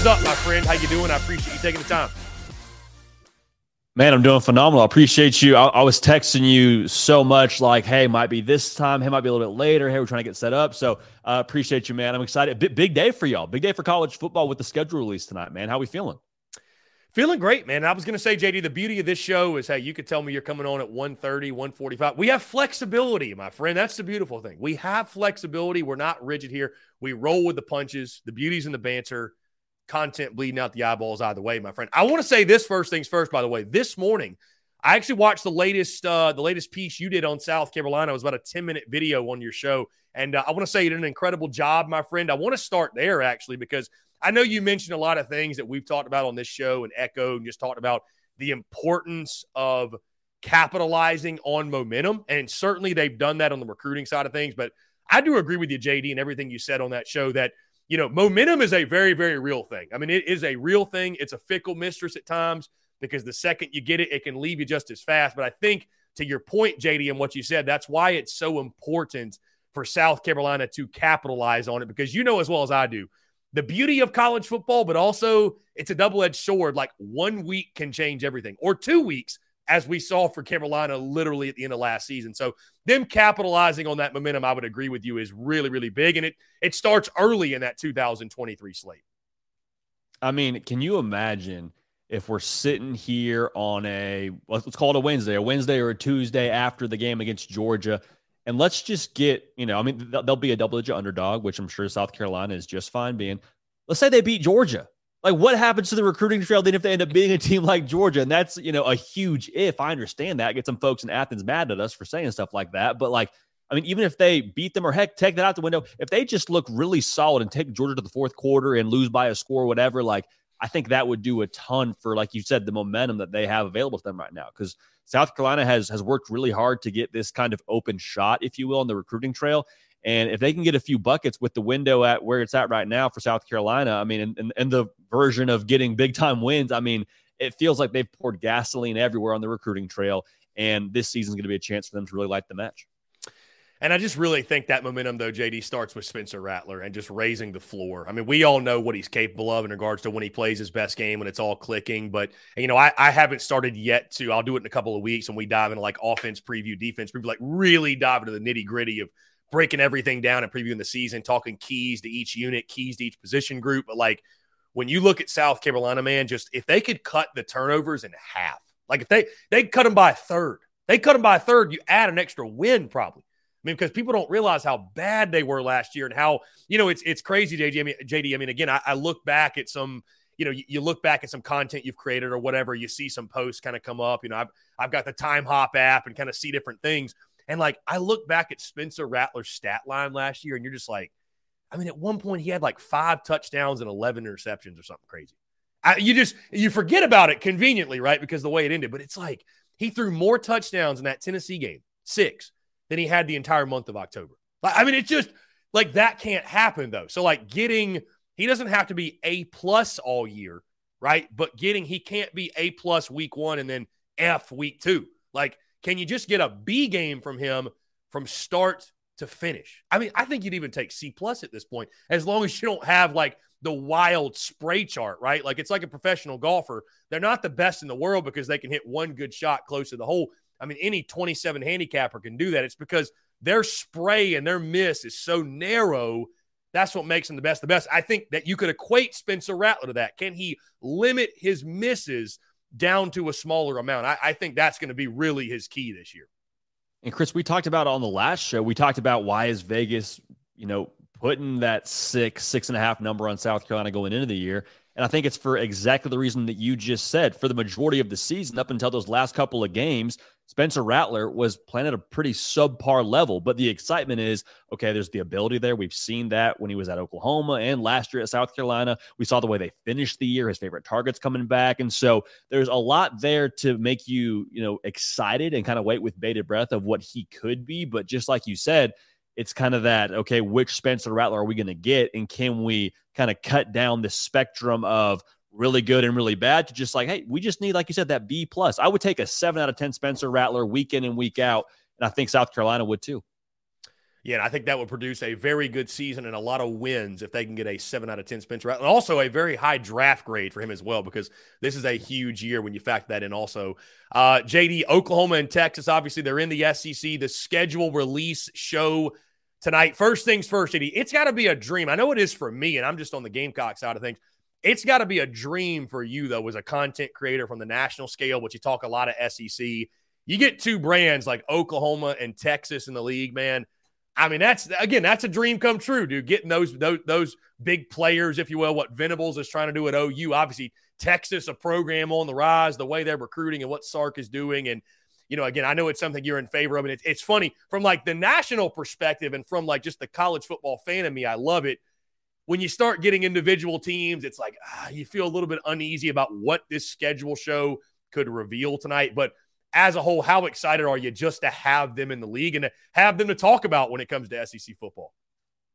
Is up, my friend? How you doing? I appreciate you taking the time. Man, I'm doing phenomenal. I appreciate you. I, I was texting you so much, like, "Hey, might be this time. Hey, might be a little bit later. Hey, we're trying to get set up." So, uh, appreciate you, man. I'm excited. Big, big day for y'all. Big day for college football with the schedule release tonight, man. How we feeling? Feeling great, man. I was going to say, JD, the beauty of this show is, hey, you could tell me you're coming on at 1.30, 1.45. We have flexibility, my friend. That's the beautiful thing. We have flexibility. We're not rigid here. We roll with the punches. The beauty's in the banter. Content bleeding out the eyeballs either way, my friend. I want to say this first things first, by the way. This morning, I actually watched the latest uh, the latest piece you did on South Carolina. It was about a 10 minute video on your show. And uh, I want to say you did an incredible job, my friend. I want to start there actually, because I know you mentioned a lot of things that we've talked about on this show and echoed and just talked about the importance of capitalizing on momentum. And certainly they've done that on the recruiting side of things. But I do agree with you, JD, and everything you said on that show that, you know, momentum is a very, very real thing. I mean, it is a real thing. It's a fickle mistress at times because the second you get it, it can leave you just as fast. But I think to your point, JD, and what you said, that's why it's so important for South Carolina to capitalize on it because you know as well as I do the beauty of college football, but also it's a double edged sword. Like one week can change everything, or two weeks as we saw for Carolina literally at the end of last season. So them capitalizing on that momentum, I would agree with you, is really, really big. And it it starts early in that 2023 slate. I mean, can you imagine if we're sitting here on a let's call it a Wednesday, a Wednesday or a Tuesday after the game against Georgia, and let's just get you know, I mean, they'll be a double digit underdog, which I'm sure South Carolina is just fine being. Let's say they beat Georgia. Like, what happens to the recruiting trail then if they end up being a team like Georgia? And that's, you know, a huge if. I understand that. Get some folks in Athens mad at us for saying stuff like that. But, like, I mean, even if they beat them or heck, take that out the window, if they just look really solid and take Georgia to the fourth quarter and lose by a score, whatever, like, I think that would do a ton for, like you said, the momentum that they have available to them right now. Because South Carolina has has worked really hard to get this kind of open shot, if you will, on the recruiting trail. And if they can get a few buckets with the window at where it's at right now for South Carolina, I mean, and, and the version of getting big time wins, I mean, it feels like they've poured gasoline everywhere on the recruiting trail. And this season is going to be a chance for them to really light the match. And I just really think that momentum, though, JD starts with Spencer Rattler and just raising the floor. I mean, we all know what he's capable of in regards to when he plays his best game when it's all clicking. But, you know, I, I haven't started yet to, I'll do it in a couple of weeks when we dive into like offense preview, defense preview, like really dive into the nitty gritty of breaking everything down and previewing the season, talking keys to each unit, keys to each position group. But like when you look at South Carolina, man, just if they could cut the turnovers in half, like if they they cut them by a third, they cut them by a third, you add an extra win probably. I mean, because people don't realize how bad they were last year and how you know it's it's crazy, JD. I mean, JD. I mean, again, I, I look back at some you know, you, you, look back at some content you've created or whatever, you see some posts kind of come up. You know, I've I've got the time hop app and kind of see different things. And like I look back at Spencer Rattler's stat line last year, and you're just like, I mean, at one point he had like five touchdowns and 11 interceptions or something crazy. I, you just you forget about it conveniently, right? Because the way it ended. But it's like he threw more touchdowns in that Tennessee game, six, than he had the entire month of October. Like, I mean, it's just like that can't happen though. So like getting he doesn't have to be A plus all year, right? But getting he can't be A plus week one and then F week two. Like can you just get a B game from him from start to finish? I mean, I think you'd even take C plus at this point, as long as you don't have like the wild spray chart, right? Like it's like a professional golfer. They're not the best in the world because they can hit one good shot close to the hole. I mean, any 27 handicapper can do that. It's because their spray and their miss is so narrow. That's what makes them the best. The best. I think that you could equate Spencer Rattler to that. Can he limit his misses down to a smaller amount. I, I think that's going to be really his key this year. And Chris, we talked about on the last show, we talked about why is Vegas, you know, putting that six, six and a half number on South Carolina going into the year. And I think it's for exactly the reason that you just said. For the majority of the season, up until those last couple of games, Spencer Rattler was playing at a pretty subpar level. But the excitement is okay, there's the ability there. We've seen that when he was at Oklahoma and last year at South Carolina. We saw the way they finished the year, his favorite targets coming back. And so there's a lot there to make you, you know, excited and kind of wait with bated breath of what he could be. But just like you said, it's kind of that okay which spencer rattler are we going to get and can we kind of cut down the spectrum of really good and really bad to just like hey we just need like you said that b plus i would take a 7 out of 10 spencer rattler week in and week out and i think south carolina would too yeah, and I think that would produce a very good season and a lot of wins if they can get a seven out of 10 Spencer. And also a very high draft grade for him as well, because this is a huge year when you factor that in also. Uh, JD, Oklahoma and Texas, obviously, they're in the SEC. The schedule release show tonight. First things first, JD, it's got to be a dream. I know it is for me, and I'm just on the Gamecock side of things. It's got to be a dream for you, though, as a content creator from the national scale, which you talk a lot of SEC. You get two brands like Oklahoma and Texas in the league, man I mean, that's again, that's a dream come true, dude. Getting those those, those big players, if you will, what Venables is trying to do at OU. Obviously, Texas, a program on the rise, the way they're recruiting and what Sark is doing, and you know, again, I know it's something you're in favor of, and it's, it's funny from like the national perspective and from like just the college football fan of me. I love it when you start getting individual teams. It's like ah, you feel a little bit uneasy about what this schedule show could reveal tonight, but as a whole, how excited are you just to have them in the league and to have them to talk about when it comes to SEC football?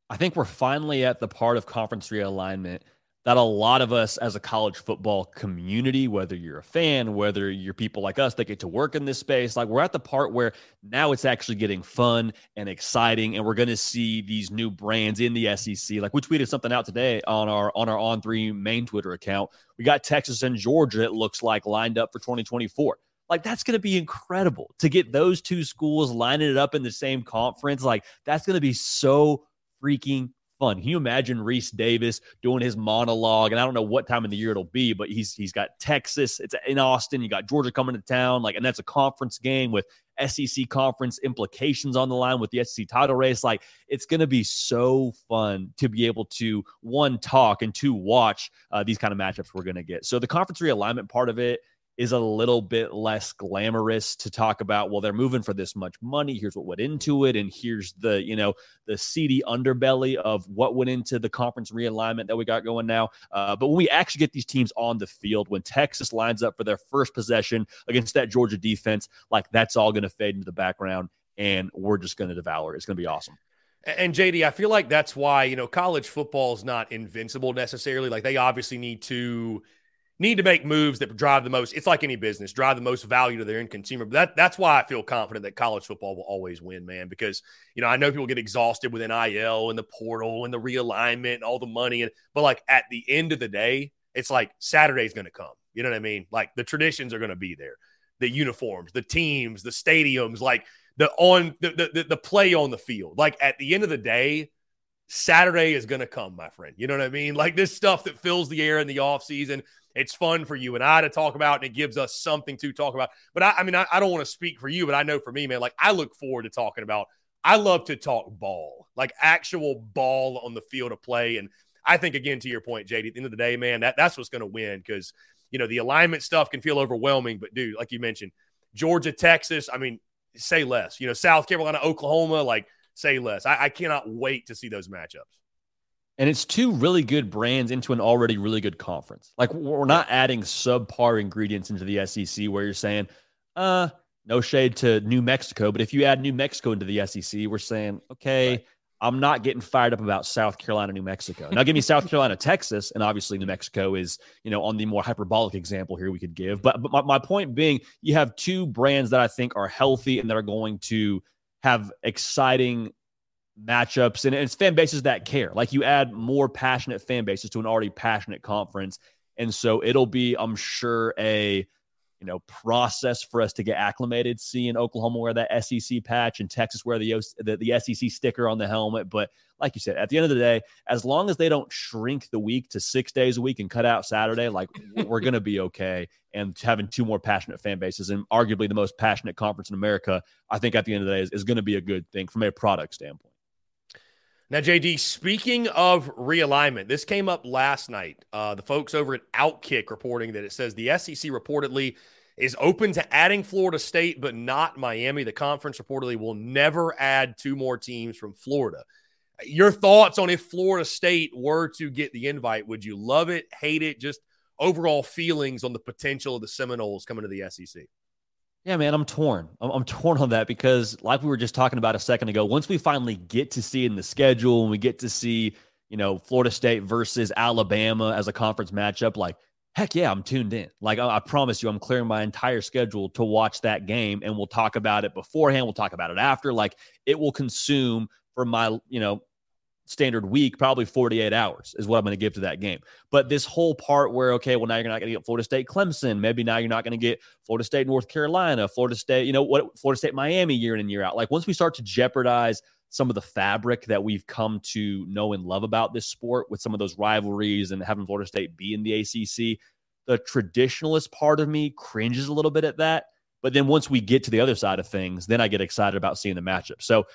I think we're finally at the part of conference realignment that a lot of us as a college football community, whether you're a fan, whether you're people like us that get to work in this space, like we're at the part where now it's actually getting fun and exciting, and we're going to see these new brands in the SEC. Like we tweeted something out today on our on our On3 main Twitter account. We got Texas and Georgia. It looks like lined up for 2024 Like that's going to be incredible to get those two schools lining it up in the same conference. Like that's going to be so freaking fun. Can you imagine Rece Davis doing his monologue? And I don't know what time of the year it'll be, but he's he's got Texas, it's in Austin, you got Georgia coming to town, like, and that's a conference game with SEC conference implications on the line with the SEC title race. Like, it's going to be so fun to be able to one talk and two watch uh, these kind of matchups we're going to get. So the conference realignment part of it is a little bit less glamorous to talk about well they're moving for this much money here's what went into it and here's the you know the seedy underbelly of what went into the conference realignment that we got going now uh, but when we actually get these teams on the field when texas lines up for their first possession against that georgia defense like that's all going to fade into the background and we're just going to devour it. it's going to be awesome and JD, I feel like that's why, you know, college football is not invincible necessarily. Like they obviously need to need to make moves that drive the most. It's like any business, drive the most value to their end consumer. But that, that's why I feel confident that college football will always win, man. Because you know I know people get exhausted with NIL and the portal and the realignment and all the money, and but like at the end of the day, it's like Saturday's going to come. You know what I mean? Like the traditions are going to be there, the uniforms, the teams, the stadiums, like the on the, the the play on the field. Like at the end of the day, Saturday is going to come, my friend. You know what I mean? Like this stuff that fills the air in the off season it's fun for you and I to talk about, and it gives us something to talk about. But I, I mean, I, I don't want to speak for you, but I know for me, man, like I look forward to talking about. I love to talk ball, like actual ball on the field of play. And I think again, to your point, JD, at the end of the day, man, that, that's what's going to win because you know the alignment stuff can feel overwhelming, but dude, like you mentioned, Georgia, Texas, I mean, say less. You know, South Carolina, Oklahoma, like say less. I, I cannot wait to see those matchups. And it's two really good brands into an already really good conference. Like we're not adding subpar ingredients into the SEC where you're saying, uh, no shade to New Mexico, but if you add New Mexico into the SEC, we're saying, okay, right. I'm not getting fired up about South Carolina, New Mexico. Now give me South Carolina, Texas, and obviously New Mexico is, you know, on the more hyperbolic example here we could give. But but my, my point being, you have two brands that I think are healthy and that are going to have exciting matchups and it's fan bases that care. Like you add more passionate fan bases to an already passionate conference. And so it'll be, I'm sure, a you know process for us to get acclimated seeing Oklahoma wear that SEC patch and Texas wear the, the the SEC sticker on the helmet. But like you said, at the end of the day, as long as they don't shrink the week to six days a week and cut out Saturday, like we're gonna be okay. And having two more passionate fan bases and arguably the most passionate conference in America, I think at the end of the day is, is going to be a good thing from a product standpoint. Now, JD, speaking of realignment, this came up last night. Uh, the folks over at Outkick reporting that it says the SEC reportedly is open to adding Florida State, but not Miami. The conference reportedly will never add two more teams from Florida. Your thoughts on if Florida State were to get the invite? Would you love it, hate it? Just overall feelings on the potential of the Seminoles coming to the SEC? Yeah, man, I'm torn. I'm, I'm, torn on that because, like we were just talking about a second ago, once we finally get to see in the schedule and we get to see, you know, Florida State versus Alabama as a conference matchup, like, heck yeah, I'm tuned in. Like, I, I promise you, I'm clearing my entire schedule to watch that game and we'll talk about it beforehand. We'll talk about it after. Like, it will consume for my, you know, standard week, probably 48 hours is what I'm going to give to that game. But this whole part where, okay, well, now you're not going to get Florida State Clemson. Maybe now you're not going to get Florida State North Carolina, Florida State, you know, what Florida State Miami year in and year out. Like once we start to jeopardize some of the fabric that we've come to know and love about this sport with some of those rivalries and having Florida State be in the ACC, the traditionalist part of me cringes a little bit at that. But then once we get to the other side of things, then I get excited about seeing the matchup. So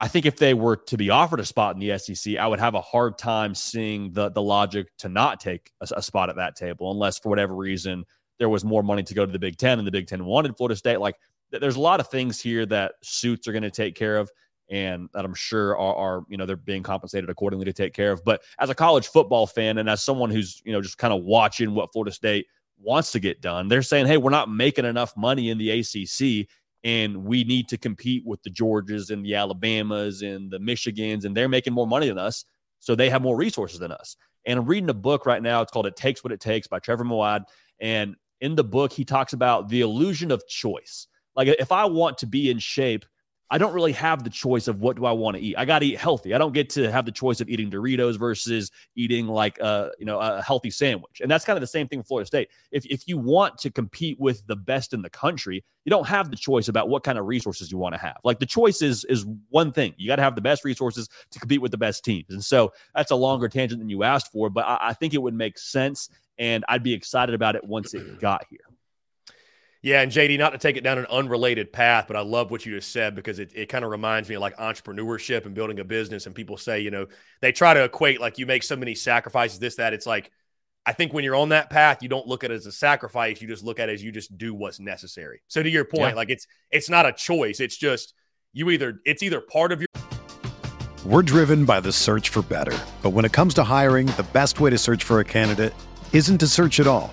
I think if they were to be offered a spot in the SEC, I would have a hard time seeing the the logic to not take a, a, spot at that table, unless for whatever reason there was more money to go to the Big Ten and the Big Ten wanted Florida State. Like, there's a lot of things here that suits are going to take care of, and that I'm sure are, are you know they're being compensated accordingly to take care of. But as a college football fan and as someone who's you know just kind of watching what Florida State wants to get done, they're saying, hey, we're not making enough money in the ACC and we need to compete with the Georgias and the Alabamas and the Michigans, and they're making more money than us, so they have more resources than us. And I'm reading a book right now. It's called "It Takes What It Takes" by Trevor Moawad, and in the book he talks about the illusion of choice. Like if I want to be in shape I don't really have the choice of what do I want to eat. I got to eat healthy. I don't get to have the choice of eating Doritos versus eating like a you know a healthy sandwich. And that's kind of the same thing with Florida State. If if you want to compete with the best in the country, you don't have the choice about what kind of resources you want to have. Like the choice is is one thing. You got to have the best resources to compete with the best teams. And so that's a longer tangent than you asked for, but I, I think it would make sense, and I'd be excited about it once it got here. Yeah, and JD, not to take it down an unrelated path, but I love what you just said because it, it kind of reminds me of like entrepreneurship and building a business. And people say, you know, they try to equate like you make so many sacrifices, this, that. It's like, I think when you're on that path, you don't look at it as a sacrifice. You just look at it as you just do what's necessary. So to your point, yeah. like it's it's not a choice. It's just you either it's either part of your We're driven by the search for better. But when it comes to hiring, the best way to search for a candidate isn't to search at all.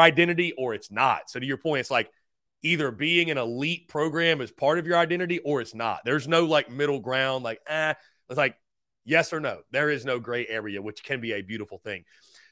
identity or it's not. So to your point, it's like either being an elite program is part of your identity or it's not. There's no like middle ground, like, ah, it's like yes or no. There is no gray area, which can be a beautiful thing.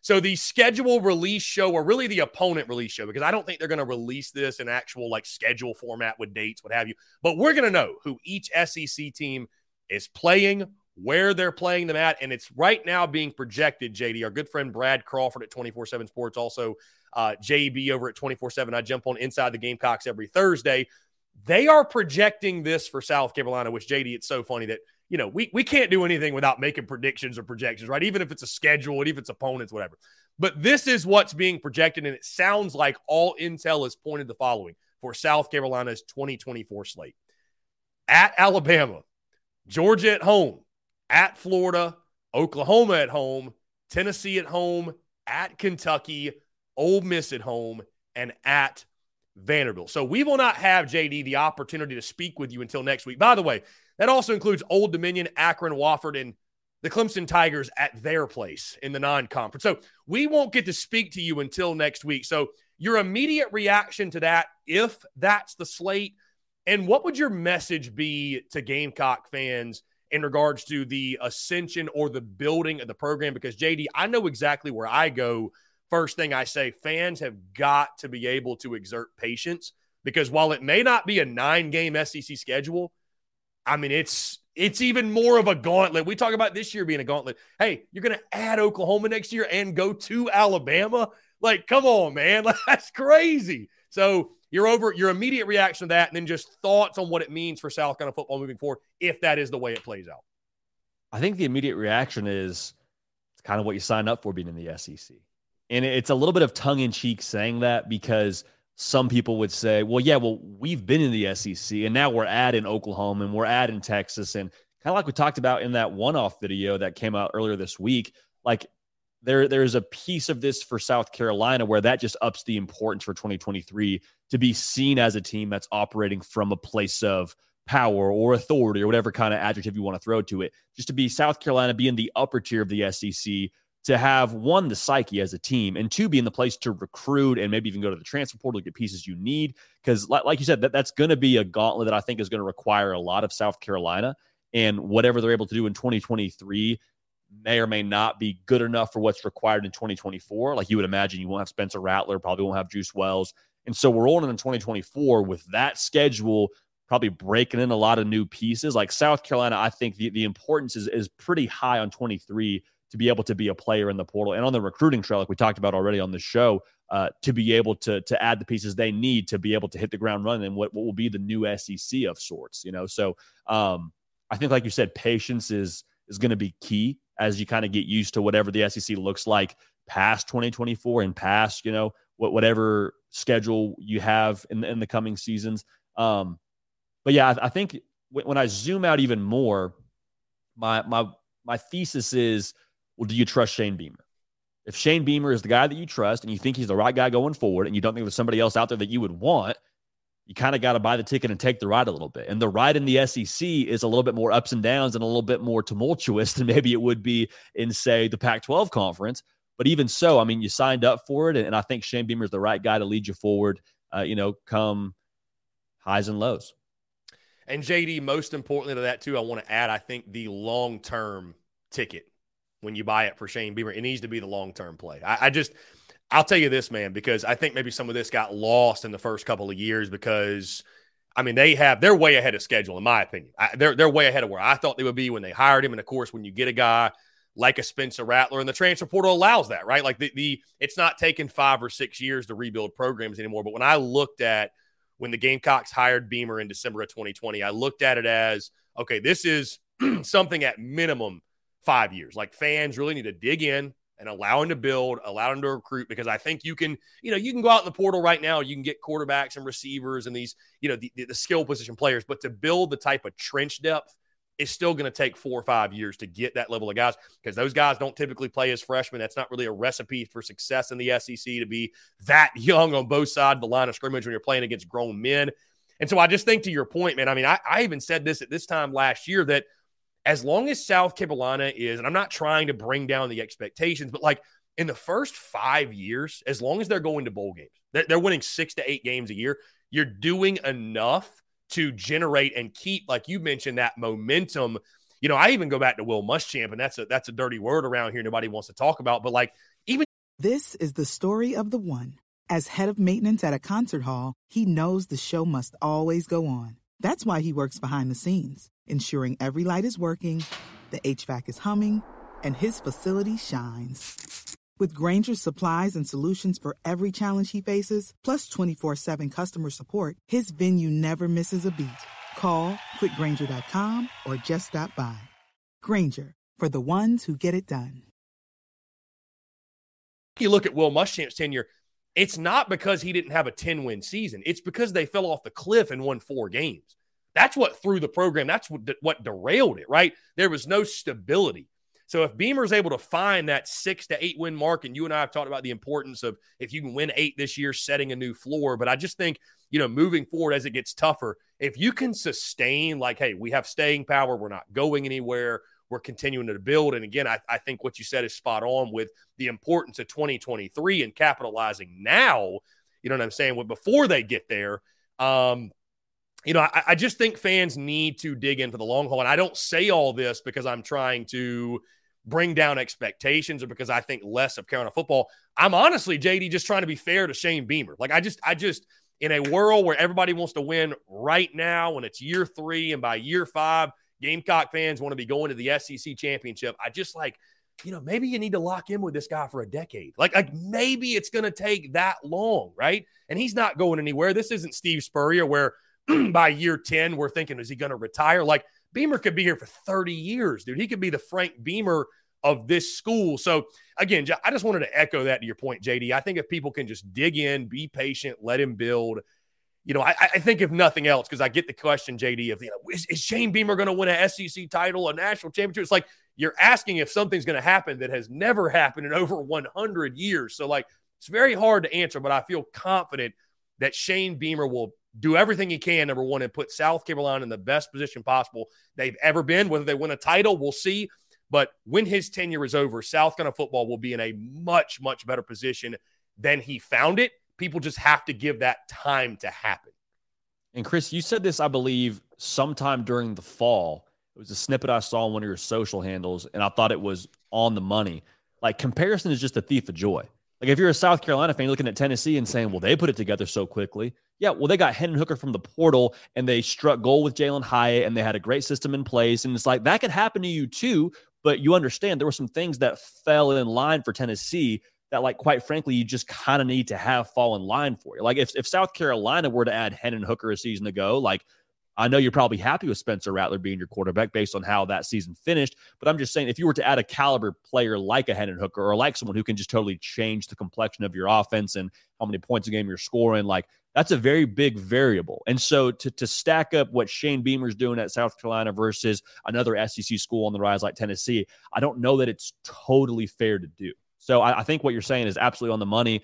So the schedule release show, or really the opponent release show, because I don't think they're going to release this in actual like schedule format with dates, what have you. But we're going to know who each SEC team is playing, where they're playing them at, and it's right now being projected. JD, our good friend Brad Crawford at twenty four seven Sports, also uh, JB over at 24 7. I jump on Inside the Gamecocks every Thursday. They are projecting this for South Carolina, which JD, it's so funny that, you know, we, we can't do anything without making predictions or projections, right? Even if it's a schedule, and even if it's opponents, whatever. But this is what's being projected, and it sounds like all intel is pointed the following for South Carolina's 2024 slate at Alabama, Georgia at home, at Florida, Oklahoma at home, Tennessee at home, at Kentucky, Ole Miss at home, and at Vanderbilt. So we will not have JD the opportunity to speak with you until next week. By the way, that also includes Old Dominion, Akron, Wofford, and the Clemson Tigers at their place in the non conference. So we won't get to speak to you until next week. So your immediate reaction to that, if that's the slate, and what would your message be to Gamecock fans in regards to the ascension or the building of the program? Because JD, I know exactly where I go first thing I say fans have got to be able to exert patience because while it may not be a nine game SEC schedule, I mean, it's it's even more of a gauntlet. We talk about this year being a gauntlet. Hey, you're going to add Oklahoma next year and go to Alabama? Like, come on, man. That's crazy. So, you're over your immediate reaction to that, and then just thoughts on what it means for South Carolina football moving forward, if that is the way it plays out. I think the immediate reaction is it's kind of what you sign up for being in the SEC. And it's a little bit of tongue in cheek saying that because some people would say, well, yeah, well, we've been in the SEC and now we're at in Oklahoma and we're at in Texas. And kind of like we talked about in that one off video that came out earlier this week, like there, there's a piece of this for South Carolina where that just ups the importance for 2023 to be seen as a team that's operating from a place of power or authority or whatever kind of adjective you want to throw to it. Just to be South Carolina, be in the upper tier of the SEC to have one, the psyche as a team, and two, be in the place to recruit and maybe even go to the transfer portal to get pieces you need. Because, like, like you said, that, that's going to be a gauntlet that I think is going to require a lot of South Carolina. And whatever they're able to do in 2023 may or may not be good enough for what's required in 2024. Like you would imagine, you won't have Spencer Rattler, probably won't have Juice Wells. And so we're rolling in 2024 with that schedule probably breaking in a lot of new pieces. Like South Carolina, I think the, the importance is, is pretty high on 23 to be able to be a player in the portal and on the recruiting trail, like we talked about already on the show, uh, to be able to to add the pieces they need to be able to hit the ground running and what, what will be the new SEC of sorts, you know. So um, I think, like you said, patience is is going to be key as you kind of get used to whatever the SEC looks like past 2024 and past, you know, what whatever schedule you have in, in the coming seasons. Um, but yeah, I, I think when I zoom out even more, my my my thesis is, well, do you trust Shane Beamer? If Shane Beamer is the guy that you trust and you think he's the right guy going forward, and you don't think there's somebody else out there that you would want, you kind of got to buy the ticket and take the ride a little bit. And the ride in the SEC is a little bit more ups and downs and a little bit more tumultuous than maybe it would be in, say, the Pac 12 conference. But even so, I mean, you signed up for it. And I think Shane Beamer is the right guy to lead you forward, uh, you know, come highs and lows. And JD, most importantly to that too, I want to add, I think the long term ticket when you buy it for Shane Beamer, it needs to be the long term play. I, I, just, I'll tell you this, man, because I think maybe some of this got lost in the first couple of years because. I mean, they have they're way ahead of schedule, in my opinion. I, they're they're way ahead of where I thought they would be when they hired him. And of course, when you get a guy like a Spencer Rattler, and the transfer portal allows that, right? Like the, the it's not taking five or six years to rebuild programs anymore. But when I looked at when the Gamecocks hired Beamer in December of 2020, I looked at it as okay, this is something at minimum five years. Like fans really need to dig in and allow him to build, allow him to recruit because I think you can, you know, you can go out in the portal right now, you can get quarterbacks and receivers and these, you know, the, the skill position players, but to build the type of trench depth it's still going to take four or five years to get that level of guys because those guys don't typically play as freshmen. That's not really a recipe for success in the SEC to be that young on both sides of the line of scrimmage when you're playing against grown men. And so I just think to your point, man, I mean, I, I even said this at this time last year that as long as South Carolina is, and I'm not trying to bring down the expectations, but like in the first five years, as long as they're going to bowl games, they're, they're winning six to eight games a year, you're doing enough to generate and keep, like you mentioned, that momentum. You know, I even go back to Will Muschamp, and that's a that's a dirty word around here. Nobody wants to talk about, but like even this is the story of the one. As head of maintenance at a concert hall, he knows the show must always go on. That's why he works behind the scenes, ensuring every light is working, the HVAC is humming, and his facility shines. With Grainger's supplies and solutions for every challenge he faces, plus 24 7 customer support, his venue never misses a beat. Call click grainger.com or just stop by. Grainger, for the ones who get it done. You look at Will Muschamp's tenure, it's not because he didn't have a 10 win season, it's because they fell off the cliff and won four games. That's what threw the program. That's what, what derailed it, right? There was no stability. So if Beamer is able to find that six to eight win mark, and you and I have talked about the importance of if you can win eight this year, setting a new floor. But I just think, you know, moving forward as it gets tougher, if you can sustain, like, hey, we have staying power, we're not going anywhere, we're continuing to build. And again, I, I think what you said is spot on with the importance of 2023 and capitalizing now. You know what I'm saying? Well, before they get there, um, you know, I, I, just think fans need to dig in for the long haul. And I don't say all this because I'm trying to bring down expectations or because I think less of Carolina football. I'm honestly, JD, just trying to be fair to Shane Beamer. Like I just, I just, in a world where everybody wants to win right now, when it's year three and by year five, Gamecock fans want to be going to the SEC championship. I just like, you know, maybe you need to lock in with this guy for a decade. Like, like maybe it's going to take that long, right? And he's not going anywhere. This isn't Steve Spurrier where by year 10, we're thinking, is he going to retire? Like, Beamer could be here for 30 years, dude. He could be the Frank Beamer of this school. So, again, I just wanted to echo that to your point, JD. I think if people can just dig in, be patient, let him build. You know, I, I think if nothing else, because I get the question, JD, of you know, is, is Shane Beamer going to win a SEC title, a national championship? It's like you're asking if something's going to happen that has never happened in over 100 years. So, like, it's very hard to answer, but I feel confident that Shane Beamer will do everything he can, number one, and put South Carolina in the best position possible they've ever been. Whether they win a title, we'll see. But when his tenure is over, South Carolina football will be in a much, much better position than he found it. People just have to give that time to happen. And Chris, you said this, I believe, sometime during the fall. It was a snippet I saw on one of your social handles, and I thought it was on the money. Like comparison is just a thief of joy. Like if you're a South Carolina fan looking at Tennessee and saying, well, they put it together so quickly. Yeah, well, they got Hendon Hooker from the portal and they struck gold with Jalin Hyatt and they had a great system in place. And it's like that could happen to you too. But you understand there were some things that fell in line for Tennessee that, like, quite frankly, you just kind of need to have fall in line for you. Like if, if South Carolina were to add Hendon Hooker a season ago, like I know you're probably happy with Spencer Rattler being your quarterback based on how that season finished, but I'm just saying if you were to add a caliber player like a Hendon Hooker or like someone who can just totally change the complexion of your offense and how many points a game you're scoring, like that's a very big variable. And so to to stack up what Shane Beamer's doing at South Carolina versus another SEC school on the rise like Tennessee, I don't know that it's totally fair to do. So I, I think what you're saying is absolutely on the money.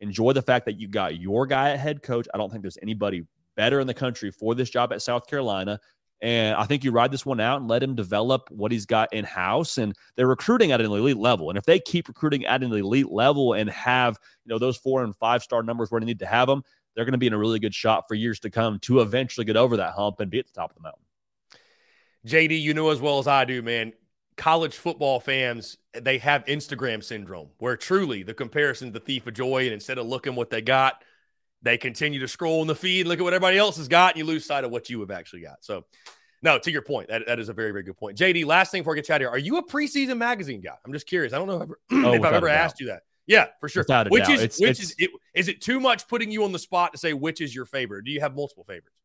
Enjoy the fact that you got your guy at head coach. I don't think there's anybody better in the country for this job at South Carolina. And I think you ride this one out and let him develop what he's got in house. And they're recruiting at an elite level. And if they keep recruiting at an elite level and have you know those four and five star numbers where they need to have them, they're going to be in a really good shot for years to come to eventually get over that hump and be at the top of the mountain. JD, you know as well as I do, man. College football fans, they have Instagram syndrome where truly the comparison the thief of joy, and instead of looking what they got, they continue to scroll in the feed, look at what everybody else has got, and you lose sight of what you have actually got. So, no, to your point, that, that is a very, very good point. JD, last thing before I get out here, are you a preseason magazine guy? I'm just curious. I don't know if, ever, oh, if I've ever asked you that. Yeah, for sure. Without which doubt. is it's, which it's, is it, is it too much putting you on the spot to say which is your favorite? Do you have multiple favorites?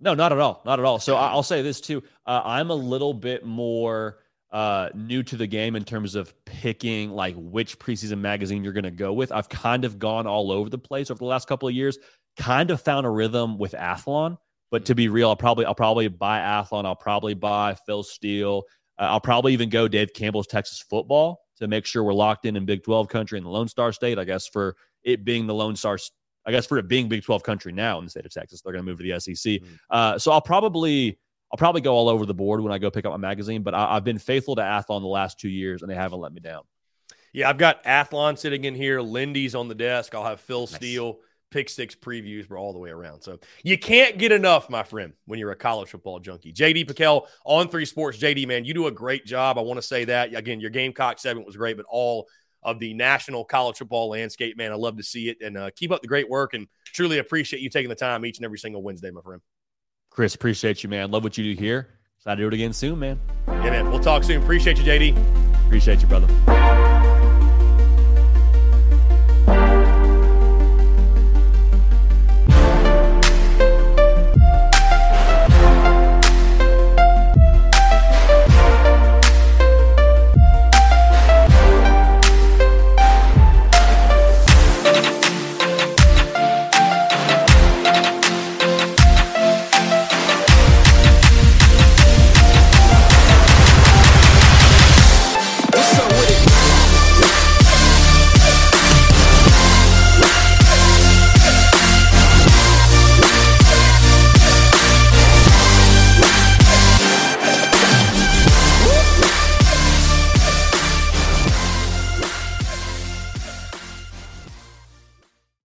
No, not at all. Not at all. So I'll say this too. Uh, I'm a little bit more uh, new to the game in terms of picking like which preseason magazine you're going to go with. I've kind of gone all over the place over the last couple of years. Kind of found a rhythm with Athlon, but to be real, I'll probably I'll probably buy Athlon. I'll probably buy Phil Steele. Uh, I'll probably even go Dave Campbell's Texas Football to make sure we're locked in in Big 12 country in the Lone Star State. I guess for it being the Lone Star, I guess for it being Big 12 country now in the state of Texas, they're going to move to the SEC. Mm-hmm. Uh, so I'll probably I'll probably go all over the board when I go pick up my magazine, but I, have been faithful to Athlon the last two years, and they haven't let me down. Yeah, I've got Athlon sitting in here. Lindy's on the desk. I'll have Phil nice. Steele pick six previews. We're all the way around. So you can't get enough, my friend, when you're a college football junkie. JD PicKell On3 sports. JD, man, you do a great job. I want to say that. Again, your Gamecock segment was great, but all of the national college football landscape, man, I love to see it. And uh, keep up the great work and truly appreciate you taking the time each and every single Wednesday, my friend. Chris, appreciate you, man. Love what you do here. Excited to do it again soon, man. Yeah, man. We'll talk soon. Appreciate you, JD. Appreciate you, brother.